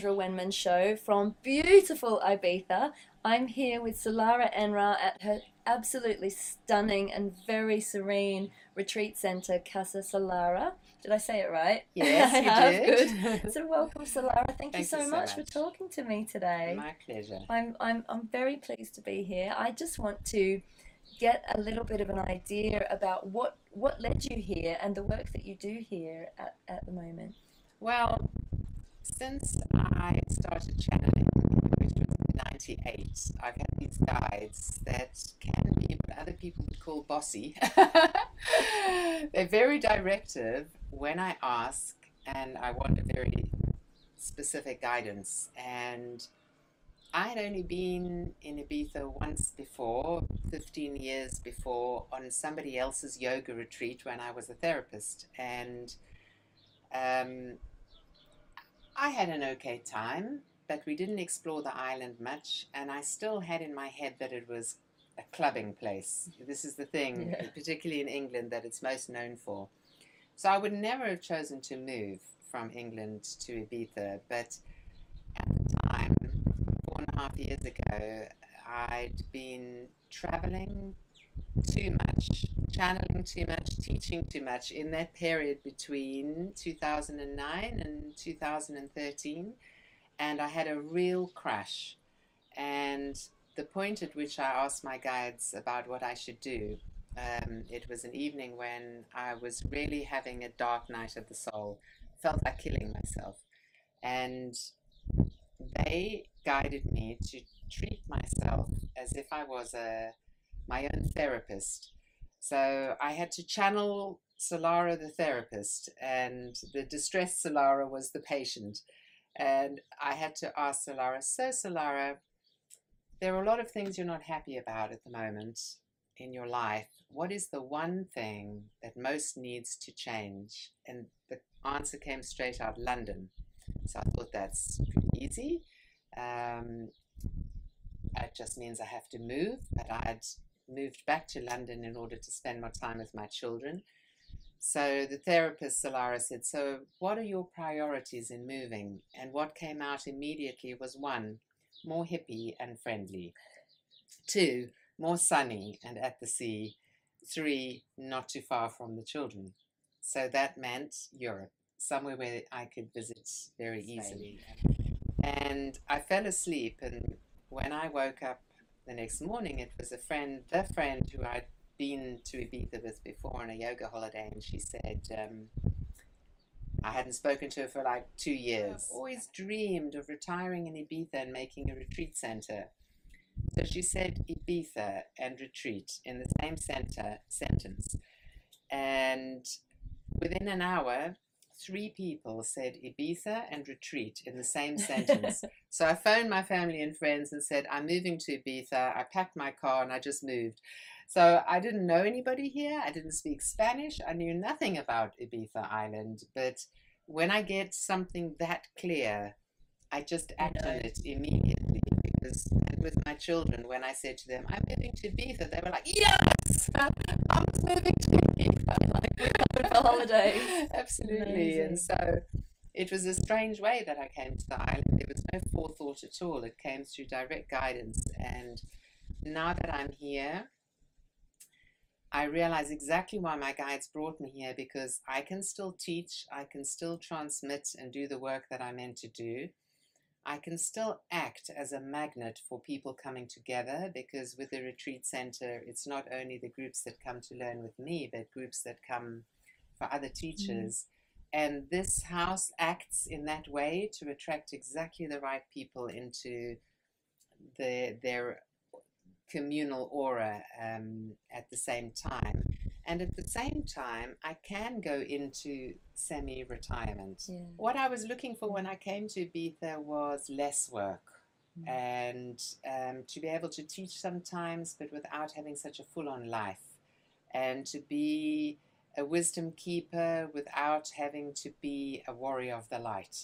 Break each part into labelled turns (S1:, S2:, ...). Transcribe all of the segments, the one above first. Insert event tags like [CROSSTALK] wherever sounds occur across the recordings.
S1: Alexandra Wenman Show from beautiful Ibiza. I'm here with Solara An-Ra at her absolutely stunning and very serene retreat center, Casa Solara. Did I say it right?
S2: Yes, [LAUGHS] you
S1: have.
S2: did.
S1: Good. [LAUGHS] So welcome, Solara. Thank, you so,
S2: you so
S1: much, for talking to me today.
S2: My pleasure.
S1: I'm, I'm, I'm very pleased to be here. I just want to get a little bit of an idea about what, what led you here and the work that you do here at, at the moment.
S2: Well, since I started channeling, which was in 98, I've had these guides that can be what other people would call bossy. [LAUGHS] They're very directive when I ask, and I want a very specific guidance. And I had only been in Ibiza once before, 15 years before, on somebody else's yoga retreat when I was a therapist. And um, I had an okay time, but we didn't explore the island much, and I still had in my head that it was a clubbing place. This is the thing, [LAUGHS]
S1: Yeah.
S2: particularly in England, that it's most known for. So I would never have chosen to move from England to Ibiza, but at the time, four and a half years ago, I'd been traveling too much, channeling too much, teaching too much in that period between 2009 and 2013. And I had a real crash. And the point at which I asked my guides about what I should do, um, it was an evening when I was really having a dark night of the soul, felt like killing myself. And they guided me to treat myself as if I was a my own therapist. So I had to channel Solara the therapist, and the distressed Solara was the patient. And I had to ask Solara, so Solara, there are a lot of things you're not happy about at the moment in your life. What is the one thing that most needs to change? And the answer came straight out London. So I thought that's pretty easy. Um, it just means I have to move, but I'd moved back to London in order to spend more time with my children. So the therapist, Solara, said, So, what are your priorities in moving? And what came out immediately was one, more hippie and friendly, two, more sunny and at the sea, three, not too far from the children. So that meant Europe, somewhere where I could visit very easily. And I fell asleep, and when I woke up the next morning, it was a friend, the friend who I'd been to Ibiza with before on a yoga holiday, and she said, um, I hadn't spoken to her for like two years. I've always dreamed of retiring in Ibiza and making a retreat center. So she said Ibiza and retreat in the same center sentence. And within an hour, three people said Ibiza and retreat in the same sentence. [LAUGHS] So I phoned my family and friends and said, I'm moving to Ibiza. I packed my car and I just moved. So I didn't know anybody here. I didn't speak Spanish. I knew nothing about Ibiza Island. But when I get something that clear, I just act on it immediately. And with my children, when I said to them, I'm moving to Ibiza, they were like, Yes! I'm moving to Ibiza. [LAUGHS] Like,
S1: for holidays. [LAUGHS]
S2: Absolutely.
S1: Amazing.
S2: And so it was a strange way that I came to the island. There was no forethought at all. It came through direct guidance. And now that I'm here, I realize exactly why my guides brought me here because I can still teach, I can still transmit and do the work that I'm meant to do. I can still act as a magnet for people coming together because with the retreat center, it's not only the groups that come to learn with me, but groups that come for other teachers. And this house acts in that way to attract exactly the right people into the, their communal aura um, at the same time. And at the same time, I can go into semi retirement.
S1: Yeah.
S2: What I was looking for when I came to Ibiza was less work
S1: Mm.
S2: and um, to be able to teach sometimes, but without having such a full on life, and to be a wisdom keeper without having to be a warrior of the light.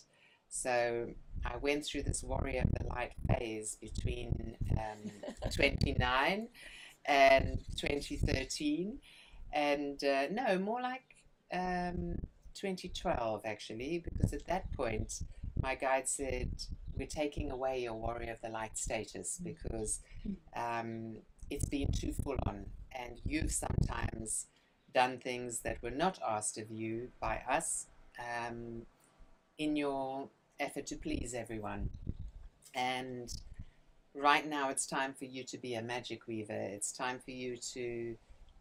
S2: So I went through this warrior of the light phase between um, [LAUGHS] 29 and 2013, and uh, no, more like um, 2012 actually, because at that point my guide said, We're taking away your Warrior of the Light status because um, it's been too full on, and you've sometimes done things that were not asked of you by us um, in your effort to please everyone. And right now, it's time for you to be a magic weaver. It's time for you to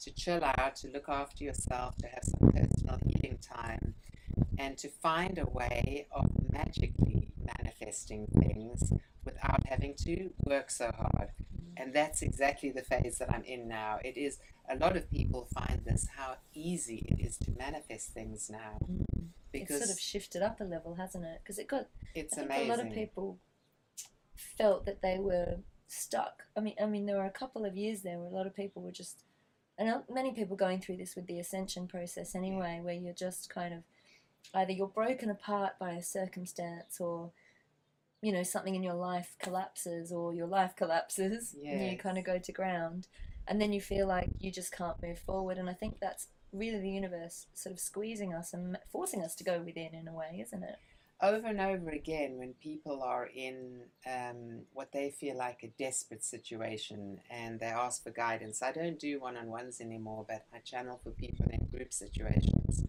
S2: to chill out, to look after yourself, to have some personal healing time, and to find a way of magically manifesting things without having to work so hard. Mm-hmm. And that's exactly the phase that I'm in now. It is a lot of people find this how easy it is to manifest things now because
S1: it's sort of shifted up a level, hasn't it? Because it got
S2: it's amazing.
S1: a lot of people felt that they were stuck. I mean, I mean, there were a couple of years there where a lot of people were just, and many people going through this with the ascension process anyway, where you're just kind of either you're broken apart by a circumstance or you know something in your life collapses or your life collapses [LAUGHS] and you kind of go to ground. And then you feel like you just can't move forward. And i think that's really the universe sort of squeezing us and forcing us to go within in a way isn't it
S2: over and over again when people are in um, what they feel like a desperate situation and they ask for guidance. I don't do one on ones anymore, but I channel for people in group situations.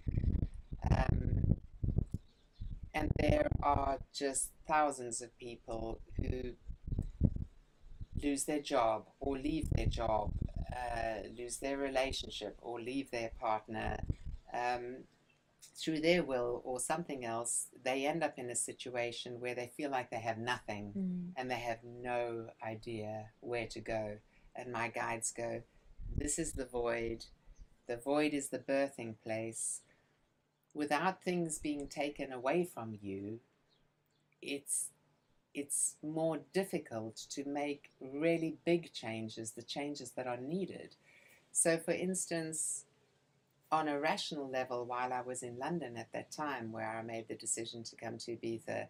S2: Um, and there are just thousands of people who lose their job or leave their job, uh, lose their relationship or leave their partner. Um, through their will or something else, they end up in a situation where they feel like they have nothing mm. and they have no idea where to go. And my guides go, This is the void. The void is the birthing place. Without things being taken away from you, it's it's more difficult to make really big changes, the changes that are needed. So, for instance, on a rational level, while I was in London at that time, where I made the decision to come to Ibiza,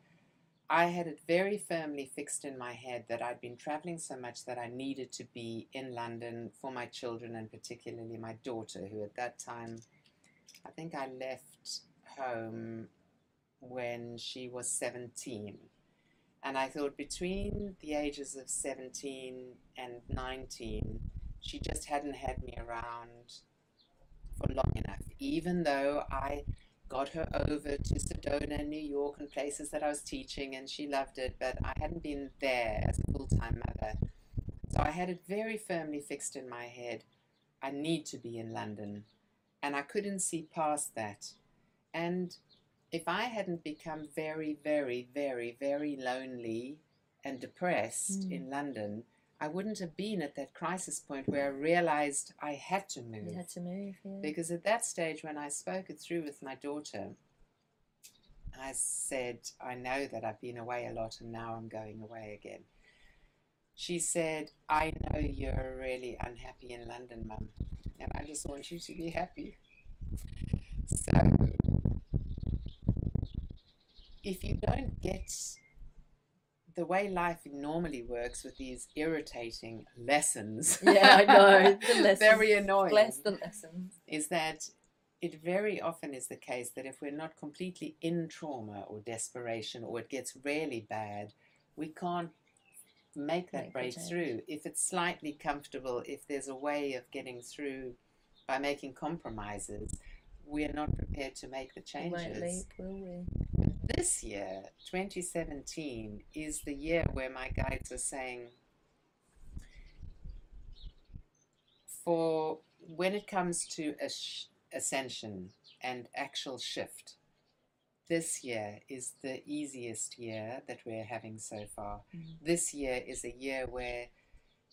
S2: I had it very firmly fixed in my head that I'd been traveling so much that I needed to be in London for my children and particularly my daughter, who at that time, I think I left home when she was 17. And I thought between the ages of 17 and 19, she just hadn't had me around for long enough, even though I got her over to Sedona, New York, and places that I was teaching, and she loved it, but I hadn't been there as a full time mother. So I had it very firmly fixed in my head I need to be in London, and I couldn't see past that. And if I hadn't become very, very, very, very lonely and depressed
S1: Mm.
S2: in London, I wouldn't have been at that crisis point where I realized I had to move.
S1: you had to move yeah
S2: Because at that stage, when I spoke it through with my daughter, I said, I know that I've been away a lot and now I'm going away again. She said, I know you're really unhappy in London, Mum, and I just want you to be happy. So, if you don't get the way life normally works with these irritating lessons, [LAUGHS]
S1: Yeah, I know, the [LAUGHS] lessons.
S2: very annoying
S1: bless the lessons
S2: is that it very often is the case that if we're not completely in trauma or desperation or it gets really bad, we can't make that
S1: Make
S2: breakthrough. If it's slightly comfortable, if there's a way of getting through by making compromises, we're not prepared to make the
S1: we won't
S2: changes.
S1: leap will we
S2: This year, 2017, is the year where my guides are saying, for when it comes to ascension and actual shift, this year is the easiest year that we're having so far.
S1: Mm.
S2: This year is a year where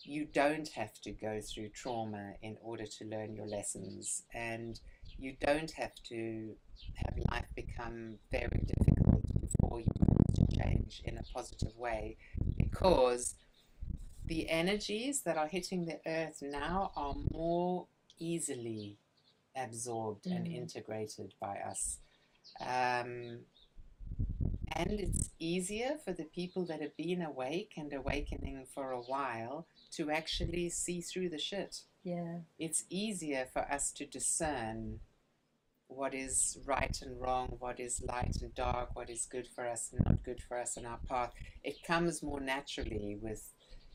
S2: you don't have to go through trauma in order to learn your lessons, and you don't have to have life become very difficult before you to change in a positive way because the energies that are hitting the earth now are more easily absorbed and
S1: Mm.
S2: integrated by us. Um, and it's easier for the people that have been awake and awakening for a while to actually see through the shit
S1: yeah
S2: it's easier for us to discern what is right and wrong, what is light and dark, what is good for us and not good for us on our path. It comes more naturally with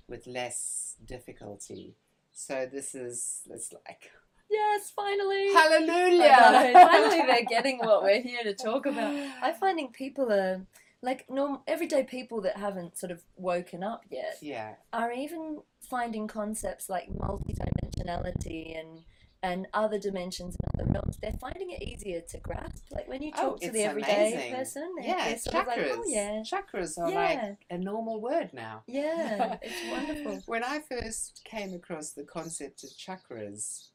S2: with less difficulty. So this is it's like
S1: Yes, finally.
S2: hallelujah.
S1: Oh know, finally, they're getting what we're here to talk about. I'm [SIGHS] finding people are like norm everyday people that haven't sort of woken up yet
S2: yeah,
S1: are even finding concepts like multidimensionality and and other dimensions and other realms. They're finding it easier to grasp. Like when you
S2: Oh,
S1: talk to the everyday
S2: amazing.
S1: person,
S2: yeah,
S1: of like, oh
S2: chakras.
S1: yeah,
S2: Chakras are
S1: yeah,
S2: like a normal word now. [LAUGHS]
S1: yeah, it's wonderful. [LAUGHS]
S2: When I first came across the concept of chakras,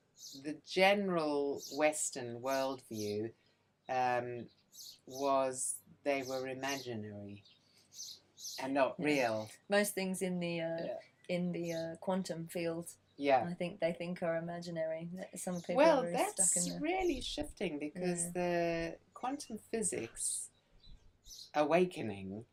S2: the general Western worldview um, was they were imaginary and not
S1: Yeah.
S2: real.
S1: Most things in the uh, in the uh, quantum field,
S2: Yeah.
S1: I think they think are imaginary. Some people
S2: Well,
S1: are
S2: that's
S1: stuck in the
S2: really shifting because the quantum physics awakening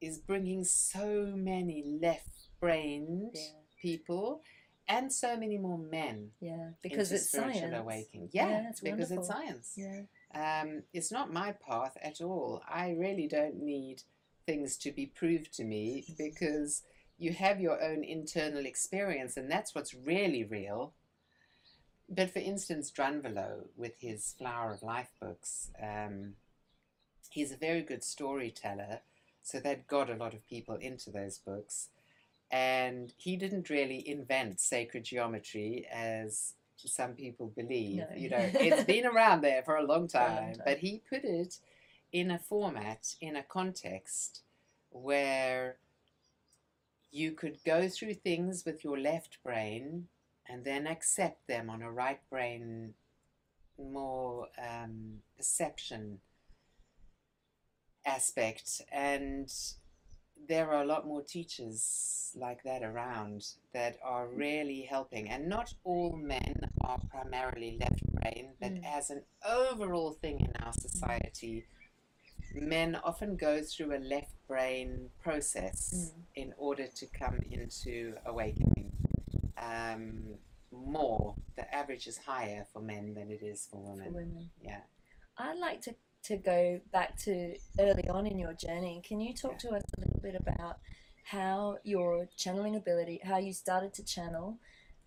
S2: is bringing so many left-brained
S1: yeah,
S2: people and so many more men
S1: yeah, because it's science.
S2: awakening. Yeah,
S1: Yeah, it's
S2: because it's science.
S1: Yeah,
S2: Um, it's not my path at all. I really don't need things to be proved to me because you have your own internal experience, and that's what's really real. But for instance, Drunvalo, with his Flower of Life books, um, he's a very good storyteller, so that got a lot of people into those books. And he didn't really invent sacred geometry as some people believe.
S1: No.
S2: You know, it's been [LAUGHS] around there for a long
S1: For a long
S2: time,
S1: time.
S2: but he put it in a format, in a context where you could go through things with your left brain and then accept them on a right brain, more um, perception aspect. And there are a lot more teachers like that around that are really helping. And not all men are primarily left brain, but
S1: Mm.
S2: as an overall thing in our society, men often go through a left brain process
S1: Mm.
S2: in order to come into awakening. Um, more, the average is higher for men than it is for women.
S1: for
S2: women. Yeah.
S1: I'd like to, to go back to early on in your journey. Can you talk
S2: Yeah.
S1: to us a little bit about how your channeling ability, how you started to channel,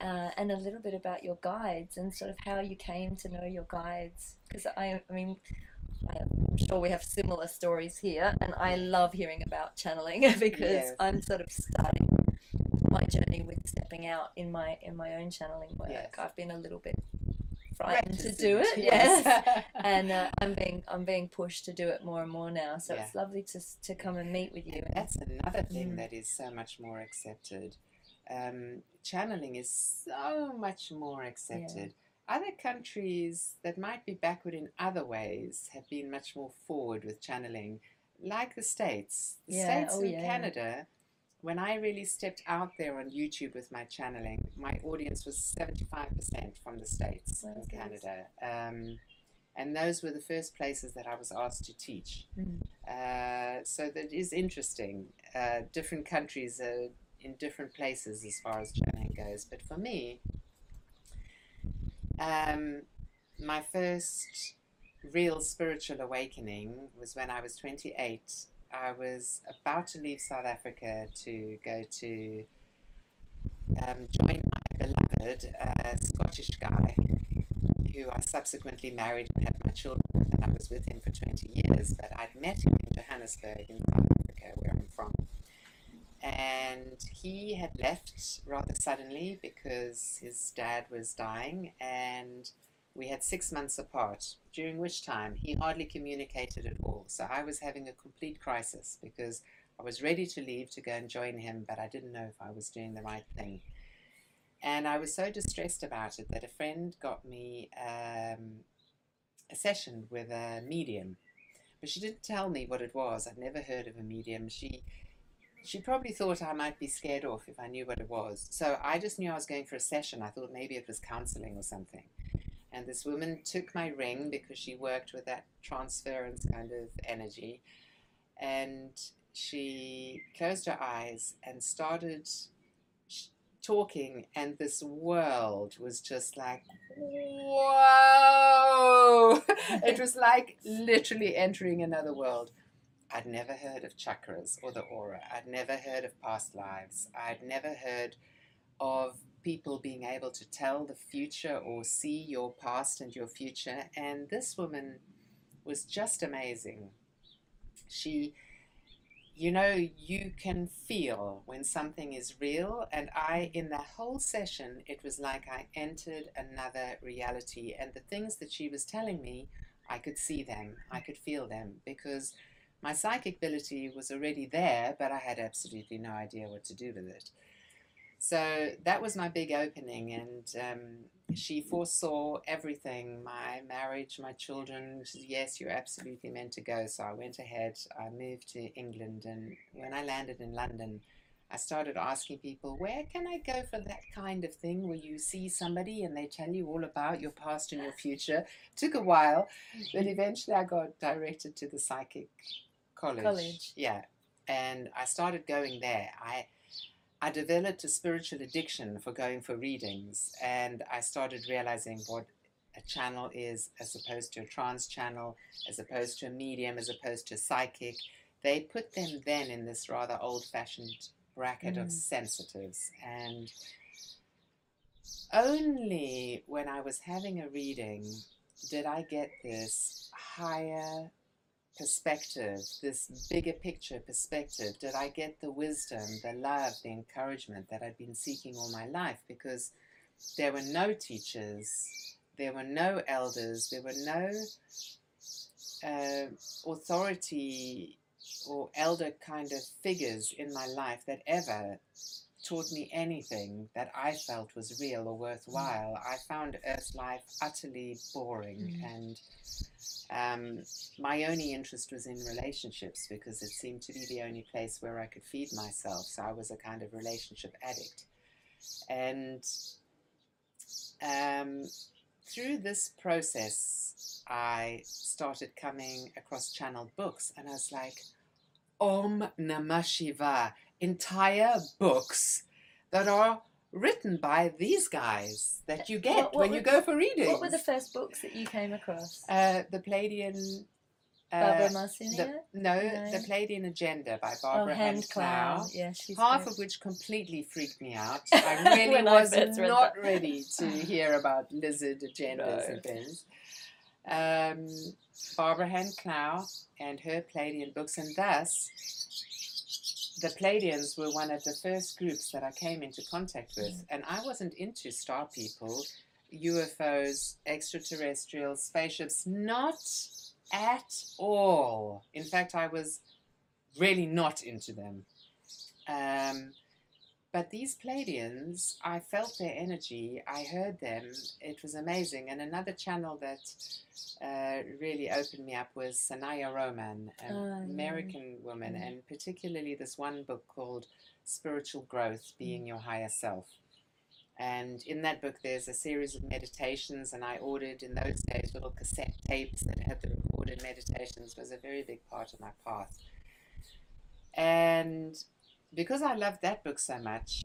S1: uh, and a little bit about your guides and sort of how you came to know your guides? Because I, I mean, I'm sure we have similar stories here, and I love hearing about channeling [LAUGHS] because. I'm sort of starting my journey with stepping out in my in my own channeling work.
S2: Yes.
S1: I've been a little bit frightened to do it,
S2: yes.
S1: yes, [LAUGHS] and uh, I'm being I'm being pushed to do it more and more now. So
S2: Yeah.
S1: it's lovely to to come and meet with you.
S2: And that's another thing
S1: Mm.
S2: that is so much more accepted. Um, channeling is so much more accepted. Other countries that might be backward in other ways have been much more forward with channeling, like the States. The
S1: Yeah,
S2: States
S1: oh
S2: and
S1: yeah.
S2: Canada, when I really stepped out there on YouTube with my channeling, my audience was 75% from the States
S1: Wow,
S2: and Canada. Um, and those were the first places that I was asked to teach.
S1: Mm.
S2: Uh, so that is interesting. Uh, different countries are in different places as far as channeling goes. But for me, um, my first real spiritual awakening was when I was 28. I was about to leave South Africa to go to um, join my beloved uh, Scottish guy who I subsequently married and had my children with, and I was with him for 20 years. But I'd met him in Johannesburg in South Africa, where I'm from. And he had left rather suddenly because his dad was dying, and we had six months apart, during which time he hardly communicated at all. So I was having a complete crisis because I was ready to leave to go and join him, but I didn't know if I was doing the right thing. And I was so distressed about it that a friend got me um, a session with a medium. But she didn't tell me what it was. I'd never heard of a medium. She she probably thought I might be scared off if I knew what it was. So I just knew I was going for a session. I thought maybe it was counseling or something. And this woman took my ring because she worked with that transference kind of energy. And she closed her eyes and started talking, and this world was just like, whoa! [LAUGHS] it was like literally entering another world. I'd never heard of chakras or the aura. I'd never heard of past lives. I'd never heard of people being able to tell the future or see your past and your future. And this woman was just amazing. She, you know, you can feel when something is real. And I, in the whole session, it was like I entered another reality. And the things that she was telling me, I could see them, I could feel them because my psychic ability was already there, but I had absolutely no idea what to do with it. So that was my big opening, and um, she foresaw everything my marriage, my children. She said, yes, you're absolutely meant to go. So I went ahead, I moved to England, and when I landed in London, I started asking people, where can I go for that kind of thing where you see somebody and they tell you all about your past and your future? Took a while, but eventually I got directed to the psychic college.
S1: College.
S2: Yeah. And I started going there. I I developed a spiritual addiction for going for readings, and I started realizing what a channel is as opposed to a trance channel, as opposed to a medium, as opposed to a psychic. They put them then in this rather old fashioned bracket of
S1: Mm.
S2: sensitives. And only when I was having a reading did I get this higher perspective, this bigger picture perspective, did I get the wisdom, the love, the encouragement that I'd been seeking all my life? Because there were no teachers, there were no elders, there were no uh, authority or elder kind of figures in my life that ever taught me anything that I felt was real or worthwhile. I found Earth life utterly boring
S1: Mm.
S2: and um, my only interest was in relationships because it seemed to be the only place where I could feed myself. So I was a kind of relationship addict. And um, through this process, I started coming across channeled books, and I was like, Om Namah Shiva, entire books that are written by these guys that you get
S1: What- what
S2: when you go for reading.
S1: What were the first books that you came across?
S2: Uh, the Pleiadian. Uh,
S1: Barbara
S2: the, no,
S1: No.
S2: the Pleiadian Agenda by
S1: oh,
S2: Barbara
S1: Hand
S2: Hand
S1: Clow.
S2: Clow.
S1: Yeah, she's
S2: Half
S1: great.
S2: of which completely freaked me out. [LAUGHS] I really
S1: When I
S2: was not ready to [LAUGHS] hear about lizard agendas
S1: No.
S2: and things. Um, Barbara Hand Clow and her Pleiadian books, and thus the Pleiadians were one of the first groups that I came into contact with,
S1: Mm.
S2: and I wasn't into star people, UFOs, extraterrestrials, spaceships, not at all. In fact, I was really not into them. Um, but these Pleiadians, I felt their energy, I heard them, it was amazing. And another channel that uh, really opened me up was Sanaya Roman, an
S1: Oh, yeah.
S2: American woman,
S1: Mm.
S2: and particularly this one book called Spiritual Growth Being Your Higher Self. And in that book, there's a series of meditations, and I ordered in those days little cassette tapes that had the recorded meditations. It was a very big part of my path. And because I loved that book so much,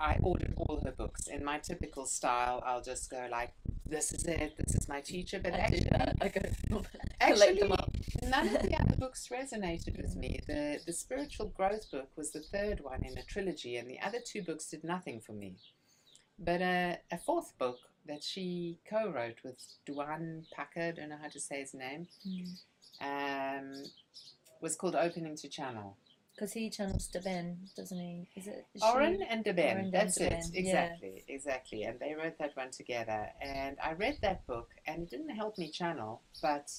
S2: I ordered all her books in my typical style. I'll just go like, "This is it. This is my teacher." But
S1: I
S2: actually.
S1: I go [LAUGHS]
S2: actually, none of the other books resonated with me. The the spiritual growth book was the third one in a trilogy, and the other two books did nothing for me. But uh, a fourth book that she co-wrote with Duane Packer, don't know how to say his name, um, was called Opening to Channel.
S1: Because he channels to Ben, doesn't he? Is it? Is
S2: Orin
S1: she-
S2: and DaBen,
S1: Orin and
S2: that's it,
S1: DaBen, yeah.
S2: exactly, exactly. And they wrote that one together. And I read that book, and it didn't help me channel, but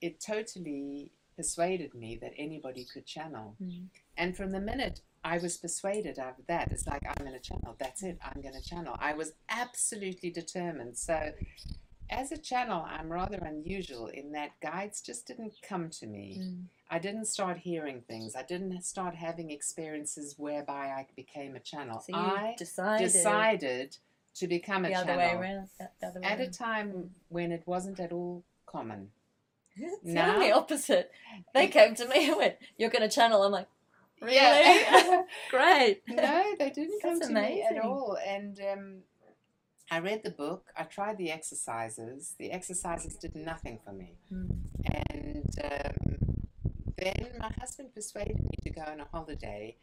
S2: it totally persuaded me that anybody could channel.
S1: Mm.
S2: And from the minute I was persuaded of that, it's like, I'm going to channel, that's it, I'm going to channel. I was absolutely determined. So, as a channel, I'm rather unusual in that guides just didn't come to me.
S1: Mm.
S2: I didn't start hearing things. I didn't start having experiences whereby I became a channel.
S1: So
S2: I
S1: decided,
S2: decided to become a
S1: the other
S2: channel
S1: way around. The the other way
S2: at a time when it wasn't at all common. [LAUGHS]
S1: It's
S2: Now-
S1: the opposite. They came to me and went, "You're going to channel." I'm like,
S2: Yeah. [LAUGHS] [LAUGHS]
S1: Great.
S2: no, they didn't come
S1: That's
S2: to me at all. And um, I read the book. I tried the exercises. The exercises did nothing for me.
S1: Mm.
S2: And um, then my husband persuaded me to go on a holiday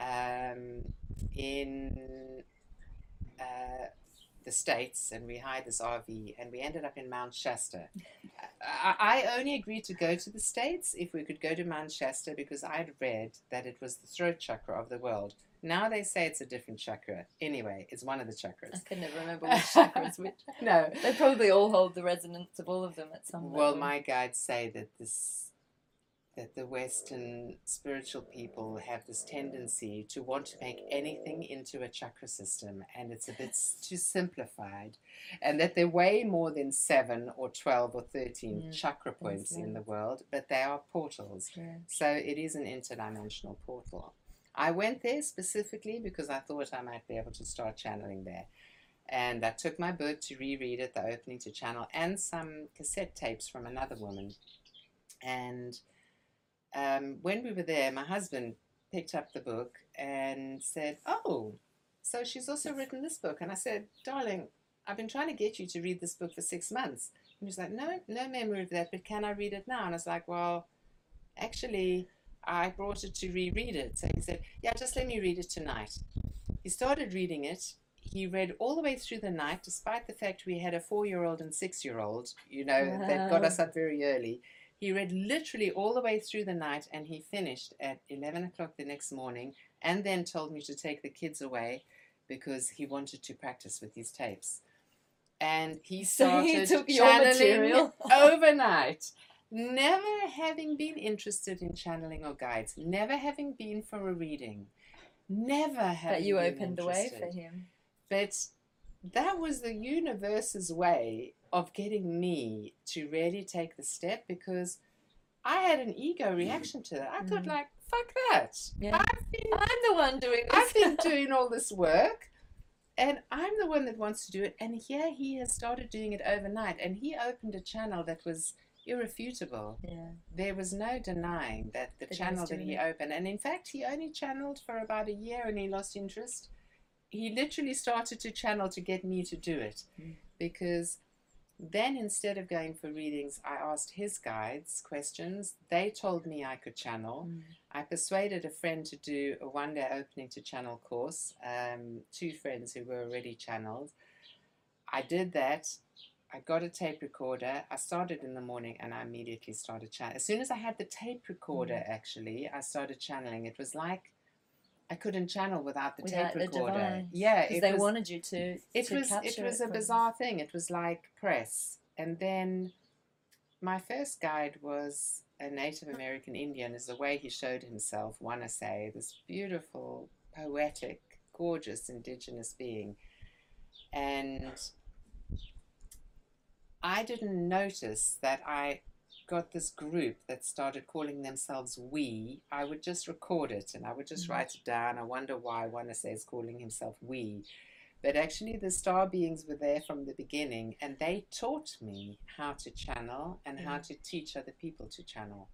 S2: um, in uh, the States, and we hired this RV, and we ended up in Mount Shasta. [LAUGHS] I, I only agreed to go to the States if we could go to Mount Shasta because I'd read that it was the throat chakra of the world. Now they say it's a different chakra. Anyway, it's one of the chakras.
S1: I can never remember [LAUGHS] which chakras which. [LAUGHS]
S2: No.
S1: They probably all hold the resonance of all of them at some point.
S2: Well,
S1: level.
S2: my guides say that this that the Western spiritual people have this tendency to want to make anything into a chakra system, and it's a bit [LAUGHS] too simplified, and that there are way more than seven or twelve or thirteen
S1: Mm,
S2: chakra points in the world, but they are portals.
S1: Yeah.
S2: So it is an interdimensional portal. I went there specifically because I thought I might be able to start channeling there. And I took my book to reread it, the opening to channel, and some cassette tapes from another woman. And um, when we were there, my husband picked up the book and said, Oh, so she's also written this book. And I said, Darling, I've been trying to get you to read this book for six months. And he was like, No, no memory of that, but can I read it now? And I was like, Well, actually, I brought it to reread it. So he said, Yeah, just let me read it tonight. He started reading it. He read all the way through the night, despite the fact we had a four year old and six year old, you know, that got us up very early. He read literally all the way through the night and he finished at 11 o'clock the next morning and then told me to take the kids away because he wanted to practice with his tapes. And he
S1: So
S2: started
S1: he took your material.
S2: overnight. Never having been interested in channeling or guides, never having been for a reading, never having
S1: But you
S2: been
S1: opened the way for him.
S2: But that was the universe's way of getting me to really take the step because I had an ego reaction to that. I thought,
S1: Mm.
S2: like, fuck that.
S1: Yeah.
S2: I've been
S1: I'm the one doing this.
S2: I've been [LAUGHS] doing all this work and I'm the one that wants to do it. And here he has started doing it overnight and he opened a channel that was irrefutable.
S1: yeah.
S2: There was no denying that the
S1: That he
S2: channel that
S1: doing
S2: he opened, and in fact, he only channeled for about a year and he lost interest. He literally started to channel to get me to do it
S1: Mm.
S2: because then instead of going for readings, I asked his guides questions. They told me I could channel.
S1: Mm.
S2: I persuaded a friend to do a one day opening to channel course, um, two friends who were already channeled. I did that. I got a tape recorder. I started in the morning and I immediately started channeling. As soon as I had the tape recorder, mm. actually, I started channeling. It was like I couldn't channel without the
S1: Without
S2: tape
S1: the
S2: recorder.
S1: device.
S2: yeah,
S1: Because they
S2: was,
S1: wanted you to.
S2: it
S1: to
S2: was it was a bizarre thing. It was like press. And then my first guide was a Native American Indian, is the way he showed himself, wanna say, this beautiful, poetic, gorgeous indigenous being. And I didn't notice that I got this group that started calling themselves we. I would just record it and I would just
S1: Mhm.
S2: write it down. I wonder why one is calling himself we. But actually, the star beings were there from the beginning and they taught me how to channel and how
S1: Mm.
S2: to teach other people to channel.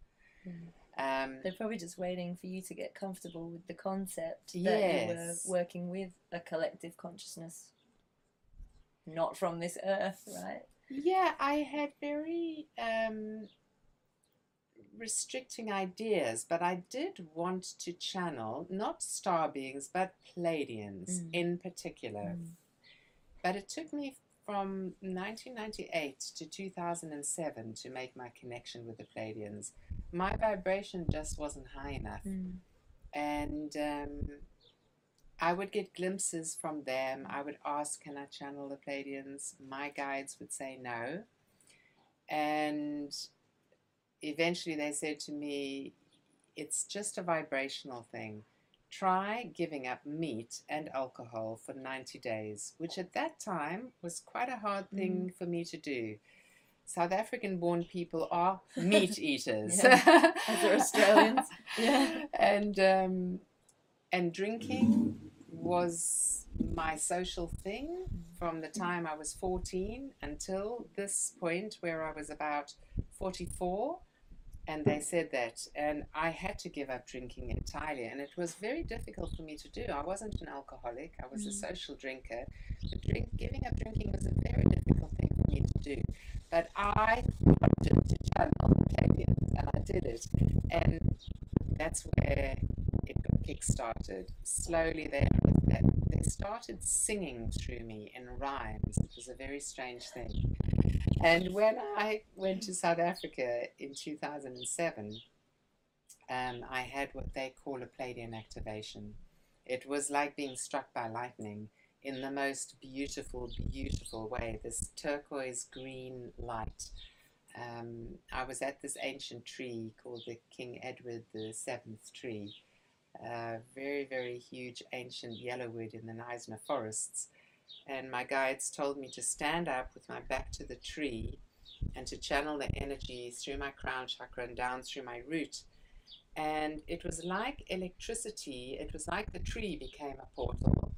S1: Mm.
S2: Um,
S1: They're probably just waiting for you to get comfortable with the concept that
S2: Yes.
S1: you were working with a collective consciousness, not from this earth, right?
S2: Yeah, I had very um, restricting ideas, but I did want to channel not star beings but Pleiadians
S1: Mm.
S2: in particular.
S1: Mm.
S2: But it took me from 1998 to 2007 to make my connection with the Pleiadians. My vibration just wasn't high enough.
S1: Mm.
S2: and um, I would get glimpses from them. I would ask, "Can I channel the Pleiadians?" My guides would say no, and eventually they said to me, "It's just a vibrational thing. Try giving up meat and alcohol for 90 days," which at that time was quite a hard thing for me to do. South African born people are [LAUGHS] meat eaters.
S1: Yeah, as are Australians. Yeah. [LAUGHS]
S2: And um, and drinking was my social thing from the time I was 14 until this point where I was about 44. and they said that, and I had to give up drinking entirely, and it was very difficult for me to do. I wasn't an alcoholic; I was a
S1: Mm.
S2: social drinker. But drink, giving up drinking was a very difficult thing for me to do. But I wanted to channel the Pleiadians, and I did it, and that's where it got kick-started. Slowly, they they they started singing through me in rhymes. It was a very strange thing. And when I went to South Africa in 2007, um, I had what they call a Pleiadian activation. It was like being struck by lightning in the most beautiful, beautiful way. This turquoise green light. Um, I was at this ancient tree called the King Edward the Seventh tree, uh, very, very huge ancient yellowwood in the Knysna forests. And my guides told me to stand up with my back to the tree and to channel the energy through my crown chakra and down through my root. And it was like electricity, it was like the tree became a portal.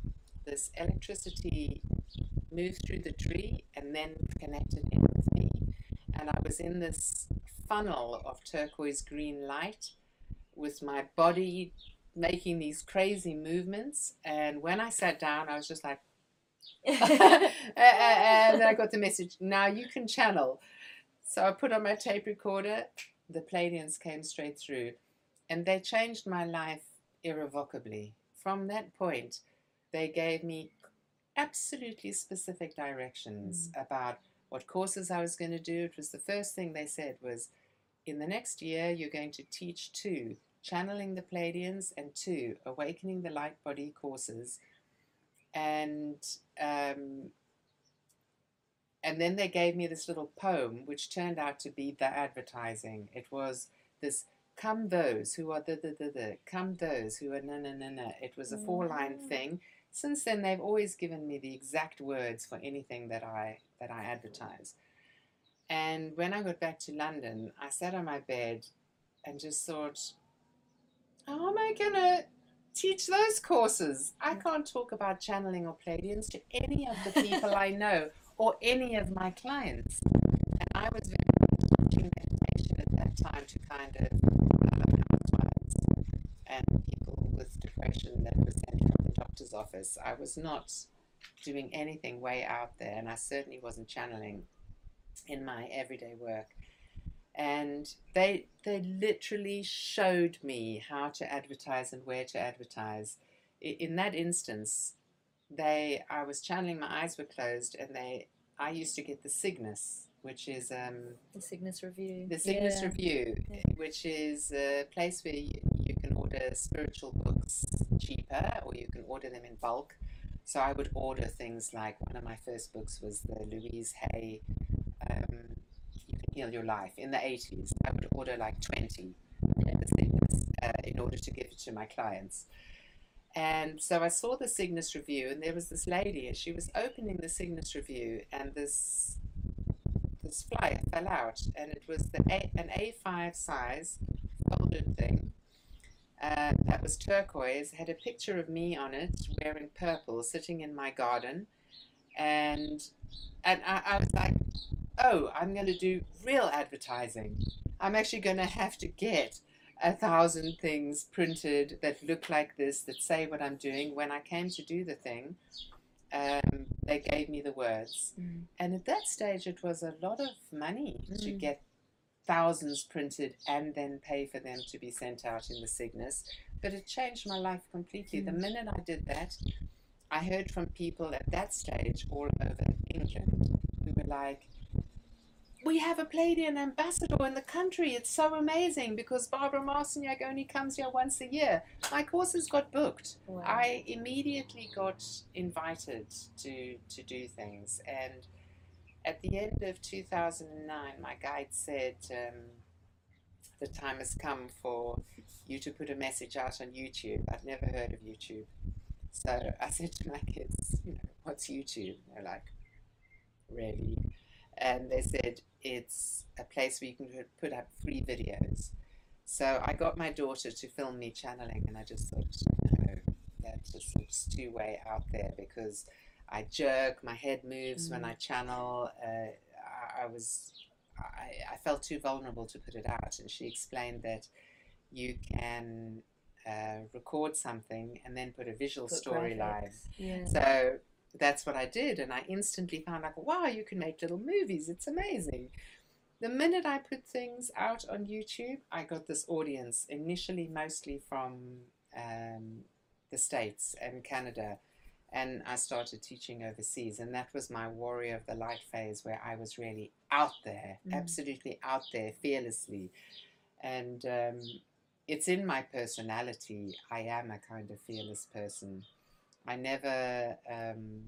S2: This electricity moved through the tree and then connected in with me. And I was in this funnel of turquoise green light with my body making these crazy movements. And when I sat down, I was just like, [LAUGHS] [LAUGHS] and then I got the message. Now you can channel. So I put on my tape recorder. The Pleiadians came straight through, and they changed my life irrevocably. From that point, they gave me absolutely specific directions mm. about what courses I was going to do. It was the first thing they said was, in the next year, you're going to teach two channeling the Pleiadians and two awakening the light body courses. And um, and then they gave me this little poem which turned out to be the advertising. It was this come those who are the the the, the come those who are na na na na. It was a four line
S1: Wow.
S2: thing. Since then they've always given me the exact words for anything that i that i advertise. And when i got back to london i sat on my bed and just thought how am i gonna teach those courses. I can't talk about channeling or Pleiadians to any of the people I know or any of my clients. And I was very teaching meditation at that time to kind of uh, housewives and people with depression that were sent from the doctor's office. I was not doing anything way out there, and I certainly wasn't channeling in my everyday work and they they literally showed me how to advertise and where to advertise. In that instance, they I was channeling, my eyes were closed, and they I used to get the Cygnus, which is um,
S1: the Cygnus Review.
S2: the Cygnus
S1: Yeah.
S2: Review,
S1: Yeah.
S2: which is a place where you, you can order spiritual books cheaper, or you can order them in bulk. So I would order things like one of my first books was the Louise Hay. Um, can your life in the 80s. I would order like 20 of the Cygnus uh, in order to give it to my clients. And so I saw the Cygnus review, and there was this lady, and she was opening the Cygnus review, and this this flyer fell out, and it was the A, an A5 size folded thing uh, that was turquoise, had a picture of me on it wearing purple, sitting in my garden, and and I, I was like, oh, I'm going to do real advertising. I'm actually going to have to get a thousand things printed that look like this, that say what I'm doing. When I came to do the thing, um, they gave me the words.
S1: Mm.
S2: And at that stage, it was a lot of money to
S1: Mm.
S2: get thousands printed and then pay for them to be sent out in the Cygnus. But it changed my life completely. The
S1: Mm.
S2: minute I did that, I heard from people at that stage all over England who were like, we have a Pleiadian ambassador in the country. It's so amazing because Barbara Marciniak only comes here once a year. My courses got booked.
S1: Wow.
S2: I immediately got invited to to do things, and at the end of 2009, my guide said, um, "The time has come for you to put a message out on YouTube." I'd never heard of YouTube, so I said to my kids, "You know, what's YouTube?" They're like, "Really?" And they said it's a place where you can put- up free videos. So I got my daughter to film me channeling, and I just thought, no, that just looks too way out there because I jerk, my head moves when
S1: Mm.
S2: I channel. Uh, I, I was, I, I felt too vulnerable to put it out. And she explained that you can uh, record something and then put a visual
S1: Put
S2: story live.
S1: graphics. Yeah.
S2: So that's what I did, and I instantly found like, wow, you can make little movies. It's amazing. The minute I put things out on YouTube, I got this audience initially, mostly from um, the States and Canada, and I started teaching overseas. And that was my Warrior of the Light phase, where I was really out there,
S1: Mm.
S2: absolutely out there, fearlessly. And um, it's in my personality. I am a kind of fearless person. I never, um,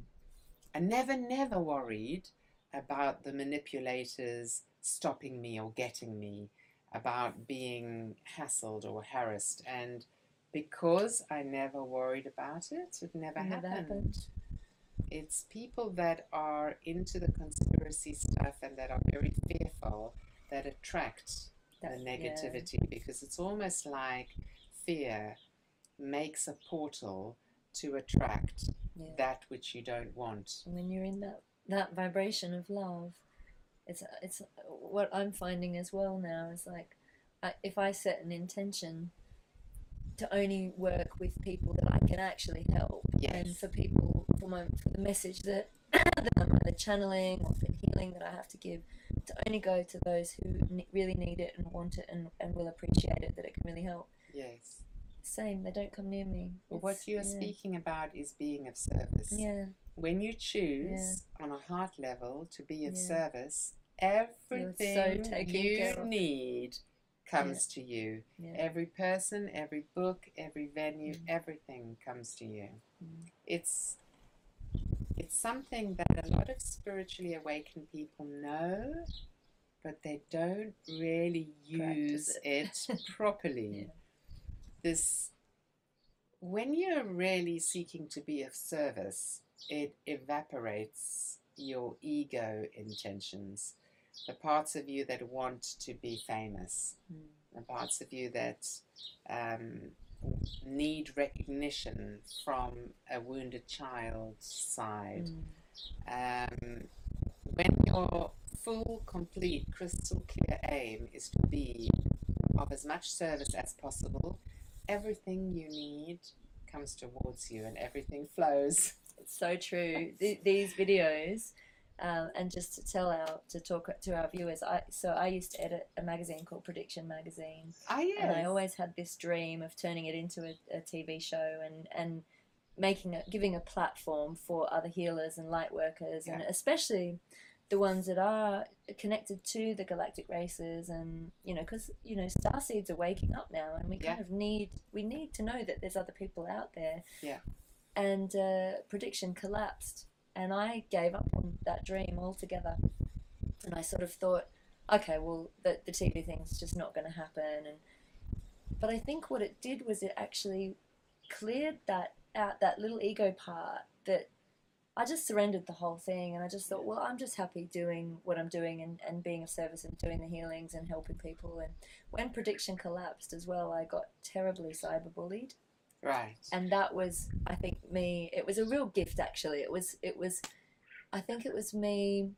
S2: I never, never worried about the manipulators stopping me or getting me, about being hassled or harassed. And because I never worried about it, it never,
S1: never
S2: happened.
S1: happened.
S2: It's people that are into the conspiracy stuff and that are very fearful that attract
S1: That-
S2: the
S1: yeah.
S2: negativity because it's almost like fear makes a portal to attract
S1: Yeah.
S2: that which you don't want.
S1: And when you're in that that vibration of love, it's it's what I'm finding as well now is like, I, if I set an intention to only work with people that I can actually help, and for people for my for the message that [COUGHS] that I'm either channeling or the healing that I have to give, to only go to those who really need it and want it and, and will appreciate it that it can really help.
S2: Yes.
S1: Same, they don't come near me.
S2: Well, what you are
S1: yeah.
S2: speaking about is being of service.
S1: Yeah,
S2: When you choose on a heart level to be of
S1: Yeah.
S2: service, everything
S1: taken
S2: you need comes to you.
S1: yeah.
S2: Every person, every book, every venue,
S1: Mm.
S2: everything comes to you.
S1: Mm.
S2: It's it's something that a lot of spiritually awakened people know, but they don't really use
S1: Practice
S2: it [LAUGHS] properly. This when you're really seeking to be of service, it evaporates your ego intentions. The parts of you that want to be famous,
S1: Mm.
S2: the parts of you that um, need recognition from a wounded child's side.
S1: Mm.
S2: Um, when your full, complete, crystal clear aim is to be of as much service as possible, everything you need comes towards you and everything flows.
S1: It's so true. Th- these videos, um, and just to tell our to talk to our viewers, I so I used to edit a magazine called Prediction Magazine,
S2: Ah, yes.
S1: and I always had this dream of turning it into a, a TV show and and making it giving a platform for other healers and light workers, and especially the ones that are connected to the galactic races and you know because you know star seeds are waking up now and we kind of need we need to know that there's other people out there.
S2: Yeah.
S1: and uh, prediction collapsed and i gave up on that dream altogether. And i sort of thought okay well the, the tv thing's just not going to happen and but i think what it did was it actually cleared that out that little ego part that I just surrendered the whole thing and I just thought, well, I'm just happy doing what I'm doing and, and being of service and doing the healings and helping people. And when prediction collapsed as well, I got terribly cyberbullied.
S2: right.
S1: And that was, I think, me, it was a real gift actually. It was, it was, I think it was me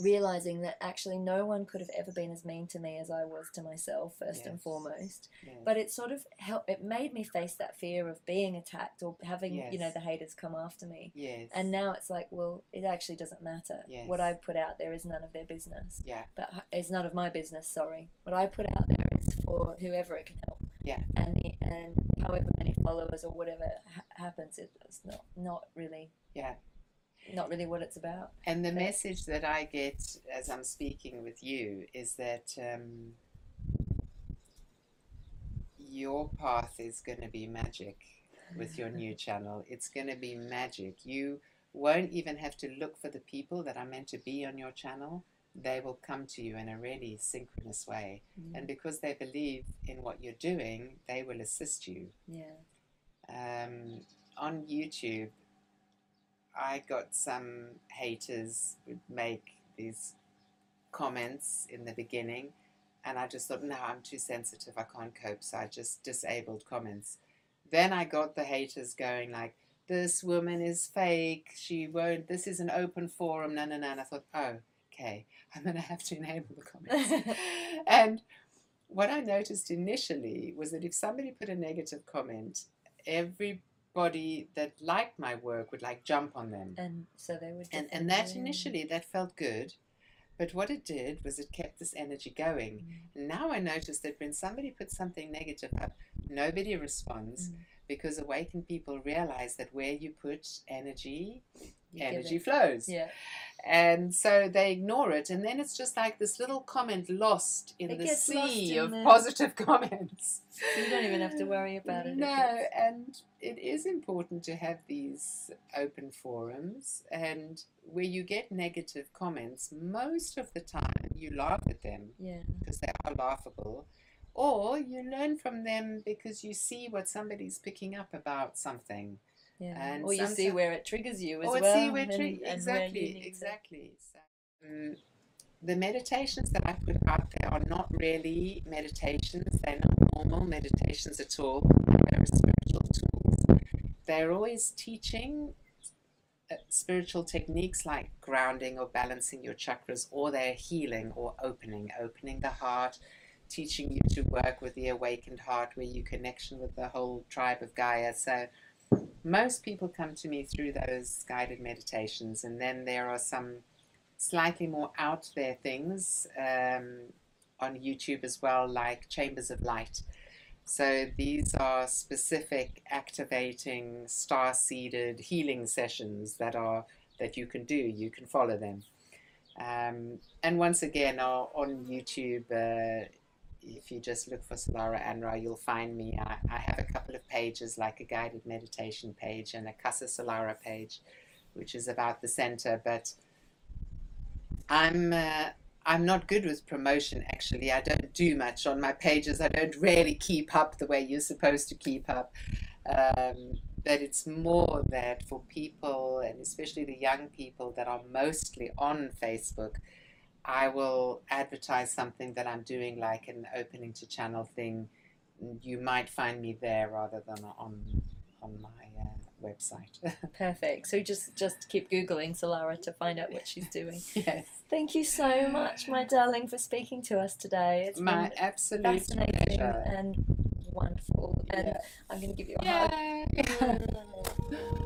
S1: realizing that actually no one could have ever been as mean to me as I was to myself, first and foremost
S2: Yes.
S1: but it sort of helped it made me face that fear of being attacked or having you know the haters come after me
S2: yes.
S1: and now it's like well it actually doesn't matter
S2: Yes.
S1: what i put out there is none of their business
S2: yeah.
S1: but it's none of my business sorry what i put out there is for whoever it can help
S2: Yeah.
S1: and the, and however many followers or whatever ha- happens it's not not really
S2: Yeah.
S1: Not really what it's about
S2: And the
S1: Okay.
S2: message that I get as I'm speaking with you is that um, your path is going to be magic with your [LAUGHS] new channel. It's going to be magic. You won't even have to look for the people that are meant to be on your channel. They will come to you in a really synchronous way.
S1: Mm,
S2: And because they believe in what you're doing, they will assist you
S1: yeah
S2: um, on YouTube, I got some haters would make these comments in the beginning, and I just thought, no, I'm too sensitive, I can't cope, so I just disabled comments. Then I got the haters going like, this woman is fake, she won't, this is an open forum, no, no, no. And I thought, oh, okay, [LAUGHS] I'm going to have to enable the comments. [LAUGHS] and what I noticed initially was that if somebody put a negative comment, everybody that liked my work would like jump on them.
S1: and so they would.
S2: And, and that initially, that felt good. But what it did was it kept this energy going.
S1: Mm,
S2: Now I notice that when somebody puts something negative up, nobody responds
S1: mm.
S2: Because awakened people realize that where you put energy,
S1: You
S2: energy flows.
S1: Yeah.
S2: And so they ignore it. And then it's just like this little comment lost in
S1: It
S2: the sea
S1: in
S2: of
S1: the-
S2: positive [LAUGHS] comments.
S1: So you don't even have to worry about it.
S2: No,
S1: it's-
S2: and it is important to have these open forums and where you get negative comments, most of the time you laugh at them
S1: Yeah.
S2: because they are laughable, or you learn from them because you see what somebody's picking up about something.
S1: Yeah.
S2: And
S1: or you see where it triggers you as
S2: or
S1: well.
S2: see where tri-
S1: and where
S2: exactly,
S1: need to-
S2: exactly. So, um, the meditations that I put out there are not really meditations. They're not normal meditations at all. They're spiritual tools. They're always teaching uh, spiritual techniques like grounding or balancing your chakras, or they're healing or opening, opening the heart, teaching you to work with the awakened heart, where you connection with the whole tribe of Gaia. So most people come to me through those guided meditations, and then there are some slightly more out there things um, on YouTube as well, like Chambers of Light. So these are specific activating star seeded healing sessions that are that you can do. You can follow them. Um, and once again, are on YouTube. Uh, if you just look for Solara An-Ra, you'll find me. I, I have a couple of pages, like a guided meditation page and a Casa Solara page, which is about the center. But I'm uh, I'm not good with promotion. Actually, I don't do much on my pages. I don't really keep up the way you're supposed to keep up. Um, but it's more that for people, and especially the young people that are mostly on Facebook, I will advertise something that I'm doing, like an opening to channel thing. You might find me there rather than on on my uh, website. [LAUGHS]
S1: Perfect. So just just keep googling Solara to find out what she's doing. [LAUGHS]
S2: yes,
S1: Thank you so much, my darling, for speaking to us today. It's
S2: my
S1: been
S2: absolute
S1: fascinating
S2: pleasure.
S1: and wonderful. And
S2: Yeah.
S1: I'm going to give you a hug.
S2: Yay! [LAUGHS]